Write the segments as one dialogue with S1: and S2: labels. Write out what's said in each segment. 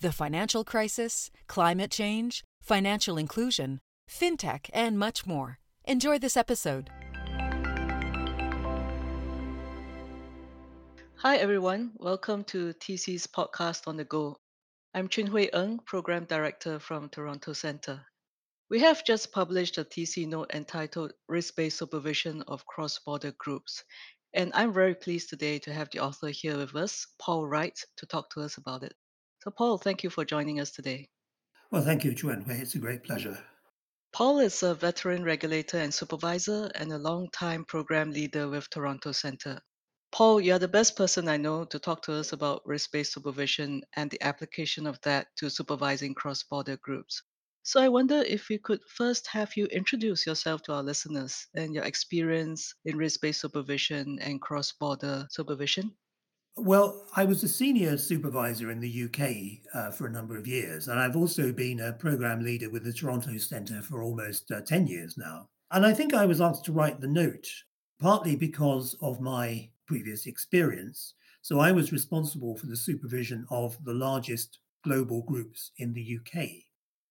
S1: the financial crisis, climate change, financial inclusion, fintech, and much more. Enjoy this episode.
S2: Hi, everyone. Welcome to TC's podcast on the go. I'm Chin Hui Eng, Program Director from Toronto Centre. We have just published a TC note entitled Risk Based Supervision of Cross Border Groups. And I'm very pleased today to have the author here with us, Paul Wright, to talk to us about it. So, Paul, thank you for joining us today.
S3: Well, thank you, Chuan Hui. It's a great pleasure.
S2: Paul is a veteran regulator and supervisor and a long-time program leader with Toronto Centre. Paul, you're the best person I know to talk to us about risk based supervision and the application of that to supervising cross border groups. So I wonder if we could first have you introduce yourself to our listeners and your experience in risk based supervision and cross border supervision.
S3: Well, I was a senior supervisor in the UK uh, for a number of years, and I've also been a program leader with the Toronto Centre for almost uh, 10 years now. And I think I was asked to write the note partly because of my previous experience. So I was responsible for the supervision of the largest global groups in the UK.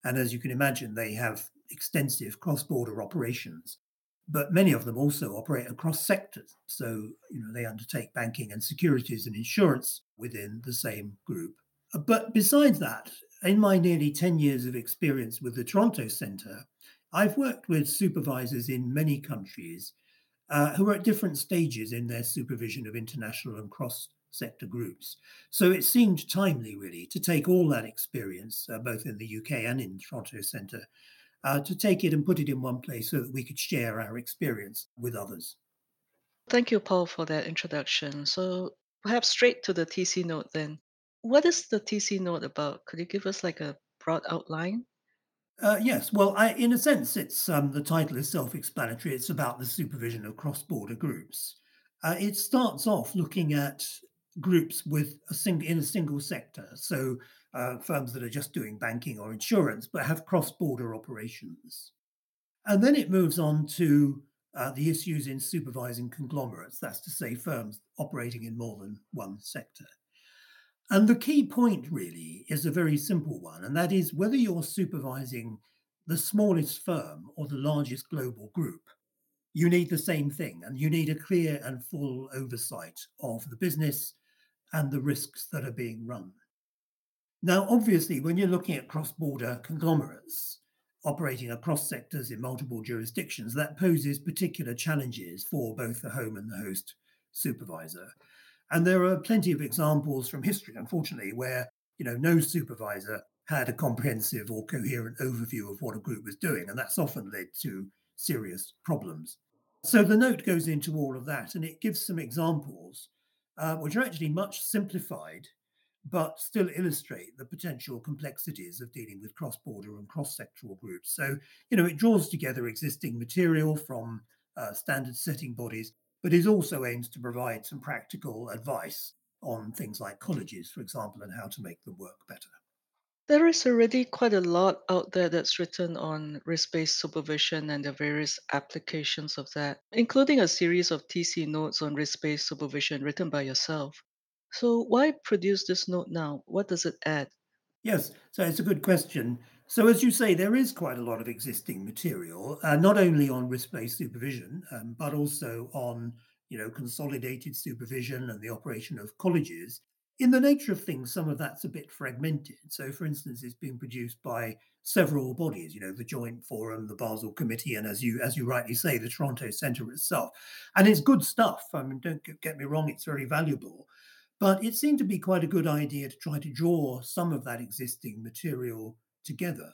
S3: And as you can imagine, they have extensive cross border operations, but many of them also operate across sectors. So, you know, they undertake banking and securities and insurance within the same group. But besides that, in my nearly 10 years of experience with the Toronto Centre, I've worked with supervisors in many countries uh, who are at different stages in their supervision of international and cross sector groups. So it seemed timely, really, to take all that experience, uh, both in the UK and in Toronto Centre, uh, to take it and put it in one place so that we could share our experience with others.
S2: Thank you, Paul, for that introduction. So perhaps straight to the TC note then. What is the TC note about? Could you give us like a broad outline?
S3: Uh, yes, well, I, in a sense, it's um, the title is self-explanatory. It's about the supervision of cross-border groups. Uh, it starts off looking at groups with a sing- in a single sector, so uh, firms that are just doing banking or insurance but have cross-border operations, and then it moves on to uh, the issues in supervising conglomerates. That's to say, firms operating in more than one sector. And the key point really is a very simple one, and that is whether you're supervising the smallest firm or the largest global group, you need the same thing, and you need a clear and full oversight of the business and the risks that are being run. Now, obviously, when you're looking at cross border conglomerates operating across sectors in multiple jurisdictions, that poses particular challenges for both the home and the host supervisor. And there are plenty of examples from history, unfortunately, where you know no supervisor had a comprehensive or coherent overview of what a group was doing, and that's often led to serious problems. So the note goes into all of that, and it gives some examples uh, which are actually much simplified, but still illustrate the potential complexities of dealing with cross-border and cross-sectoral groups. So you know it draws together existing material from uh, standard setting bodies but it also aims to provide some practical advice on things like colleges, for example, and how to make them work better.
S2: There is already quite a lot out there that's written on risk based supervision and the various applications of that, including a series of TC notes on risk based supervision written by yourself. So, why produce this note now? What does it add?
S3: Yes, so it's a good question. So, as you say, there is quite a lot of existing material, uh, not only on risk-based supervision, um, but also on you know consolidated supervision and the operation of colleges. In the nature of things, some of that's a bit fragmented. So, for instance, it's been produced by several bodies, you know, the Joint Forum, the Basel Committee, and as you as you rightly say, the Toronto Centre itself. And it's good stuff. I mean, don't get me wrong; it's very valuable. But it seemed to be quite a good idea to try to draw some of that existing material together,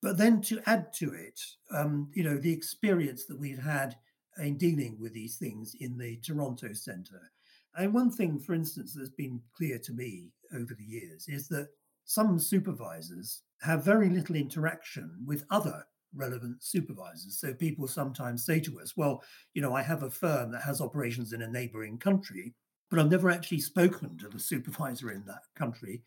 S3: but then to add to it, um, you know, the experience that we've had in dealing with these things in the Toronto Centre. And one thing, for instance, that's been clear to me over the years is that some supervisors have very little interaction with other relevant supervisors. So people sometimes say to us, well, you know, I have a firm that has operations in a neighboring country, but I've never actually spoken to the supervisor in that country.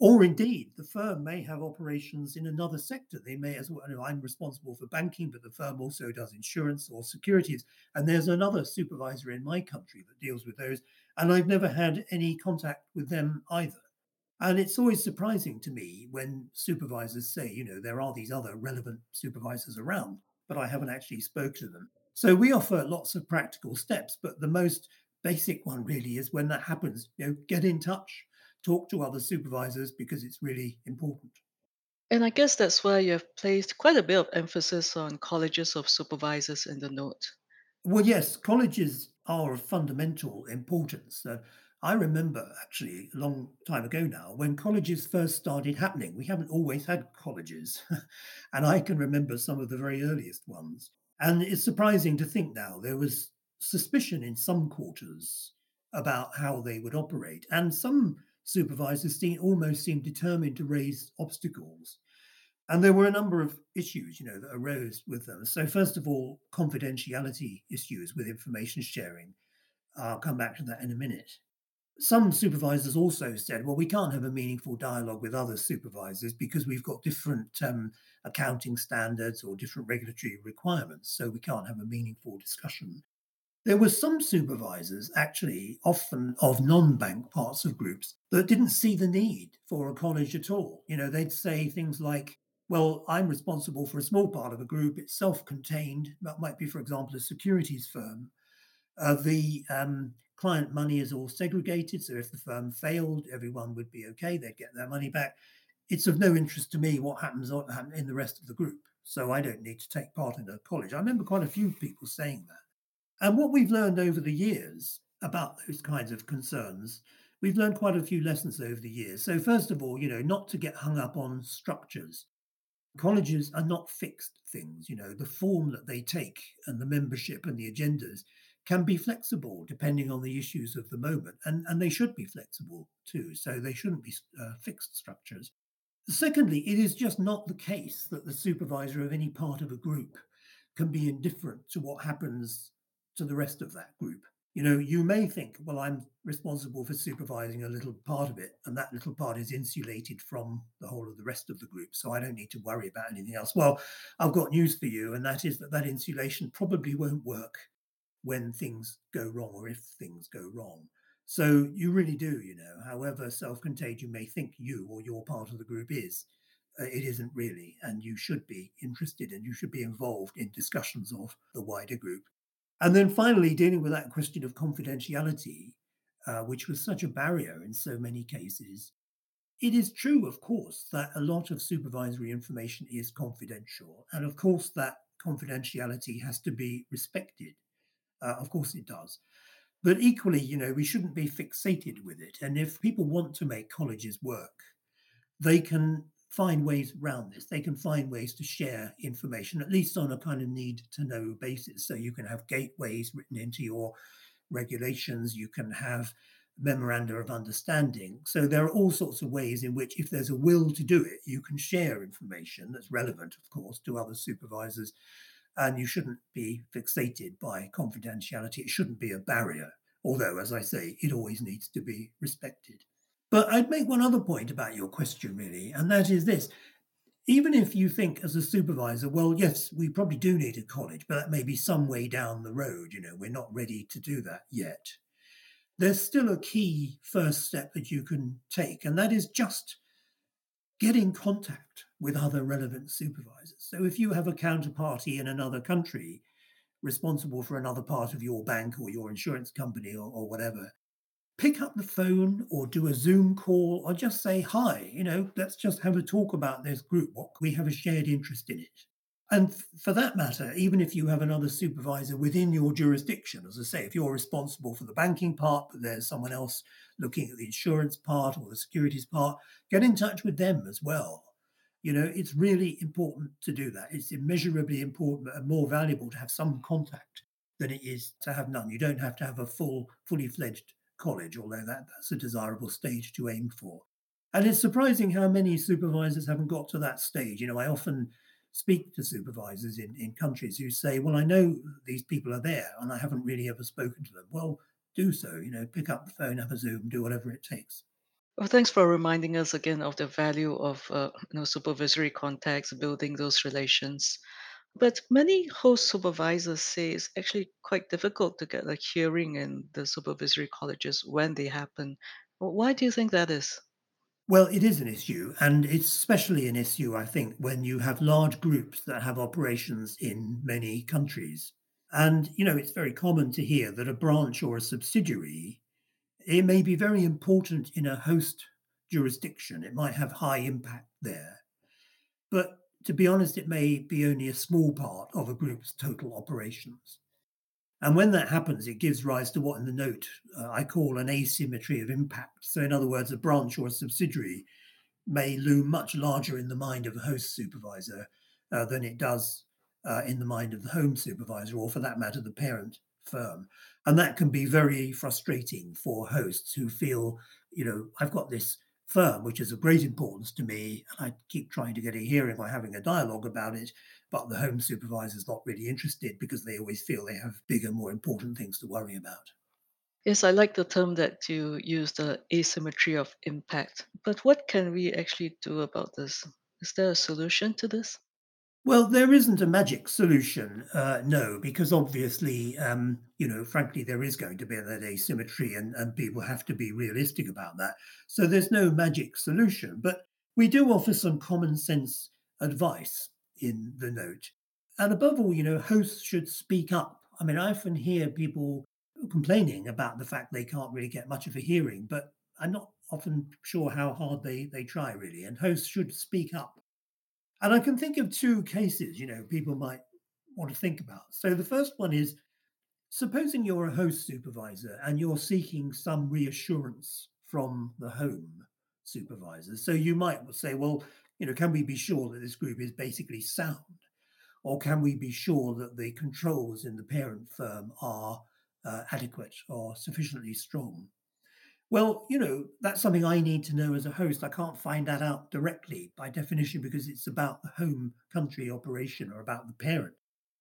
S3: Or indeed, the firm may have operations in another sector. They may as well, you know, I'm responsible for banking, but the firm also does insurance or securities. And there's another supervisor in my country that deals with those. And I've never had any contact with them either. And it's always surprising to me when supervisors say, you know, there are these other relevant supervisors around, but I haven't actually spoken to them. So we offer lots of practical steps, but the most basic one really is when that happens, you know, get in touch, talk to other supervisors because it's really important.
S2: And I guess that's why you have placed quite a bit of emphasis on colleges of supervisors in the note.
S3: Well, yes, colleges are of fundamental importance. Uh, I remember actually a long time ago now when colleges first started happening. We haven't always had colleges, and I can remember some of the very earliest ones. And it's surprising to think now there was suspicion in some quarters about how they would operate, and some supervisors seem, almost seemed determined to raise obstacles. And there were a number of issues, you know, that arose with them. So first of all, confidentiality issues with information sharing. I'll come back to that in a minute. Some supervisors also said, well, we can't have a meaningful dialogue with other supervisors because we've got different um, accounting standards or different regulatory requirements, so we can't have a meaningful discussion. There were some supervisors, actually, often of non bank parts of groups, that didn't see the need for a college at all. You know, they'd say things like, well, I'm responsible for a small part of a group, it's self contained. That might be, for example, a securities firm. Uh, the um, client money is all segregated. So if the firm failed, everyone would be okay, they'd get their money back. It's of no interest to me what happens in the rest of the group. So I don't need to take part in a college. I remember quite a few people saying that. And what we've learned over the years about those kinds of concerns, we've learned quite a few lessons over the years. So, first of all, you know, not to get hung up on structures. Colleges are not fixed things, you know, the form that they take and the membership and the agendas can be flexible depending on the issues of the moment. And, and they should be flexible too. So they shouldn't be uh, fixed structures. Secondly, it is just not the case that the supervisor of any part of a group can be indifferent to what happens to the rest of that group. You know, you may think, well, I'm responsible for supervising a little part of it, and that little part is insulated from the whole of the rest of the group. So I don't need to worry about anything else. Well, I've got news for you, and that is that that insulation probably won't work when things go wrong or if things go wrong. So you really do, you know, however self contained you may think you or your part of the group is, uh, it isn't really. And you should be interested and you should be involved in discussions of the wider group. And then finally, dealing with that question of confidentiality, uh, which was such a barrier in so many cases. It is true, of course, that a lot of supervisory information is confidential. And of course, that confidentiality has to be respected. Uh, of course, it does. But equally, you know, we shouldn't be fixated with it. And if people want to make colleges work, they can find ways around this. They can find ways to share information, at least on a kind of need to know basis. So you can have gateways written into your regulations, you can have memoranda of understanding. So there are all sorts of ways in which, if there's a will to do it, you can share information that's relevant, of course, to other supervisors. And you shouldn't be fixated by confidentiality. It shouldn't be a barrier, although, as I say, it always needs to be respected. But I'd make one other point about your question, really, and that is this. Even if you think as a supervisor, well, yes, we probably do need a college, but that may be some way down the road, you know, we're not ready to do that yet. There's still a key first step that you can take, and that is just get in contact with other relevant supervisors. So if you have a counterparty in another country responsible for another part of your bank or your insurance company or, or whatever, pick up the phone or do a Zoom call or just say, hi, you know, let's just have a talk about this group. What we have a shared interest in it. And for that matter, even if you have another supervisor within your jurisdiction, as I say, if you're responsible for the banking part, but there's someone else looking at the insurance part or the securities part, get in touch with them as well. You know, it's really important to do that. It's immeasurably important and more valuable to have some contact than it is to have none. You don't have to have a full, fully fledged college, although that, that's a desirable stage to aim for. And it's surprising how many supervisors haven't got to that stage. You know, I often speak to supervisors in, in countries who say, Well, I know these people are there and I haven't really ever spoken to them. Well, do so, you know, pick up the phone, have a Zoom, do whatever it takes.
S2: Well, thanks for reminding us again of the value of uh, you know supervisory contacts, building those relations. But many host supervisors say it's actually quite difficult to get a hearing in the supervisory colleges when they happen. Wh- Why do you think that is?
S3: Well, it is an issue, and it's especially an issue, I think, when you have large groups that have operations in many countries. And, you know, it's very common to hear that a branch or a subsidiary, it may be very important in a host jurisdiction. It might have high impact there. But to be honest, it may be only a small part of a group's total operations. And when that happens, it gives rise to what in the note uh, I call an asymmetry of impact. So, in other words, a branch or a subsidiary may loom much larger in the mind of a host supervisor uh, than it does uh, in the mind of the home supervisor, or for that matter, the parent firm. And that can be very frustrating for hosts who feel, you know, I've got this firm which is of great importance to me, and I keep trying to get a hearing by having a dialogue about it, but the home supervisor is not really interested because they always feel they have bigger, more important things to worry about.
S2: Yes, I like the term that you use, the asymmetry of impact. But what can we actually do about this? Is there a solution to this?
S3: Well, there isn't a magic solution, uh, no, because obviously, um, you know, frankly, there is going to be that asymmetry, and, and people have to be realistic about that. So there's no magic solution, but we do offer some common sense advice in the note. And above all, you know, hosts should speak up. I mean, I often hear people complaining about the fact they can't really get much of a hearing, but I'm not often sure how hard they, they try, really. And hosts should speak up and I can think of two cases, you know, people might want to think about. So the first one is supposing you're a host supervisor and you're seeking some reassurance from the home supervisor. So you might say, well, you know, can we be sure that this group is basically sound? Or can we be sure that the controls in the parent firm are uh, adequate or sufficiently strong? Well, you know, that's something I need to know as a host. I can't find that out directly by definition because it's about the home country operation or about the parent.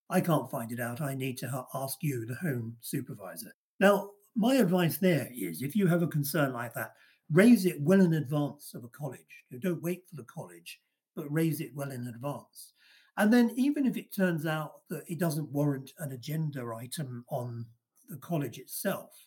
S3: I can't find it out. I need to ask you, the home supervisor. Now, my advice there is if you have a concern like that, raise it well in advance of a college. Don't wait for the college, but raise it well in advance. And then, even if it turns out that it doesn't warrant an agenda item on the college itself,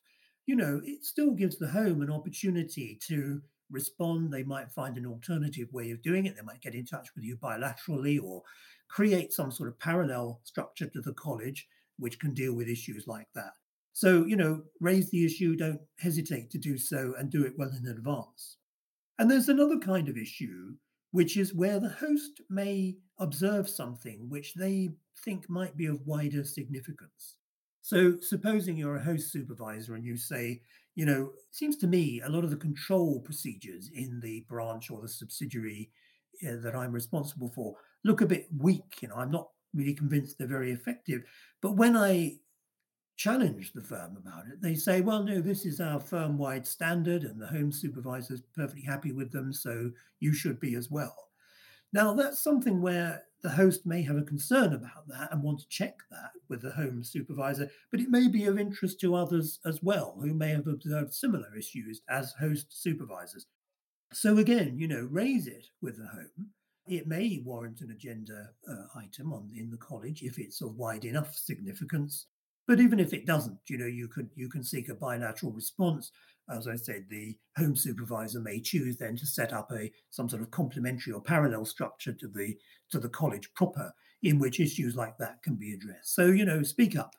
S3: you know, it still gives the home an opportunity to respond. They might find an alternative way of doing it. They might get in touch with you bilaterally or create some sort of parallel structure to the college which can deal with issues like that. So, you know, raise the issue, don't hesitate to do so, and do it well in advance. And there's another kind of issue, which is where the host may observe something which they think might be of wider significance. So, supposing you're a host supervisor and you say, you know, seems to me a lot of the control procedures in the branch or the subsidiary uh, that I'm responsible for look a bit weak. You know, I'm not really convinced they're very effective. But when I challenge the firm about it, they say, well, no, this is our firm wide standard and the home supervisor is perfectly happy with them. So you should be as well. Now, that's something where the host may have a concern about that and want to check that with the home supervisor, but it may be of interest to others as well who may have observed similar issues as host supervisors. So, again, you know, raise it with the home. It may warrant an agenda uh, item on in the college if it's of wide enough significance. But even if it doesn't, you know, you could you can seek a bilateral response as I said, the home supervisor may choose then to set up a some sort of complementary or parallel structure to the to the college proper, in which issues like that can be addressed. So you know, speak up.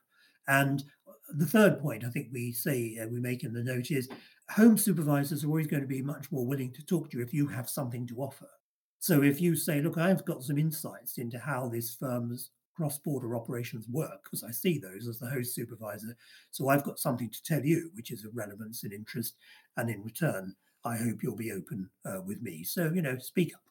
S3: And the third point I think we say uh, we make in the note is home supervisors are always going to be much more willing to talk to you if you have something to offer. So if you say, look, I've got some insights into how this firm's cross-border operations work because I see those as the host supervisor. So I've got something to tell you, which is of relevance and interest. And in return, I hope you'll be open uh, with me. So, you know, speak up.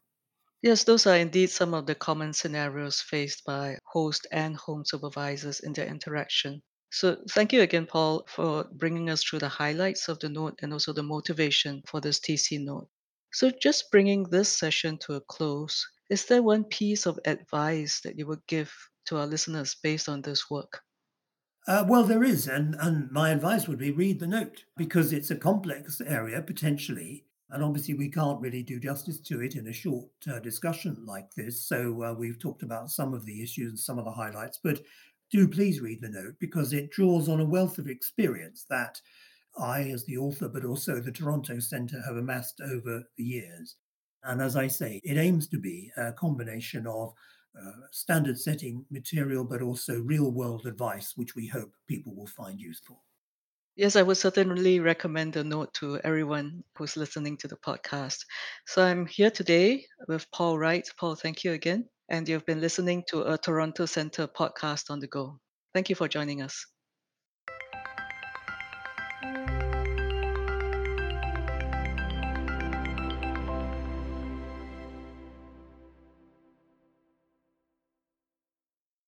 S2: Yes, those are indeed some of the common scenarios faced by host and home supervisors in their interaction. So, thank you again, Paul, for bringing us through the highlights of the note and also the motivation for this TC note. So, just bringing this session to a close, is there one piece of advice that you would give to our listeners based on this work?
S3: Uh, well, there is, and and my advice would be read the note because it's a complex area potentially, and obviously we can't really do justice to it in a short uh, discussion like this. So uh, we've talked about some of the issues and some of the highlights, but do please read the note because it draws on a wealth of experience that I, as the author, but also the Toronto Centre, have amassed over the years. And as I say, it aims to be a combination of uh, standard setting material, but also real world advice, which we hope people will find useful.
S2: Yes, I would certainly recommend the note to everyone who's listening to the podcast. So I'm here today with Paul Wright. Paul, thank you again. And you've been listening to a Toronto Centre podcast on the go. Thank you for joining us.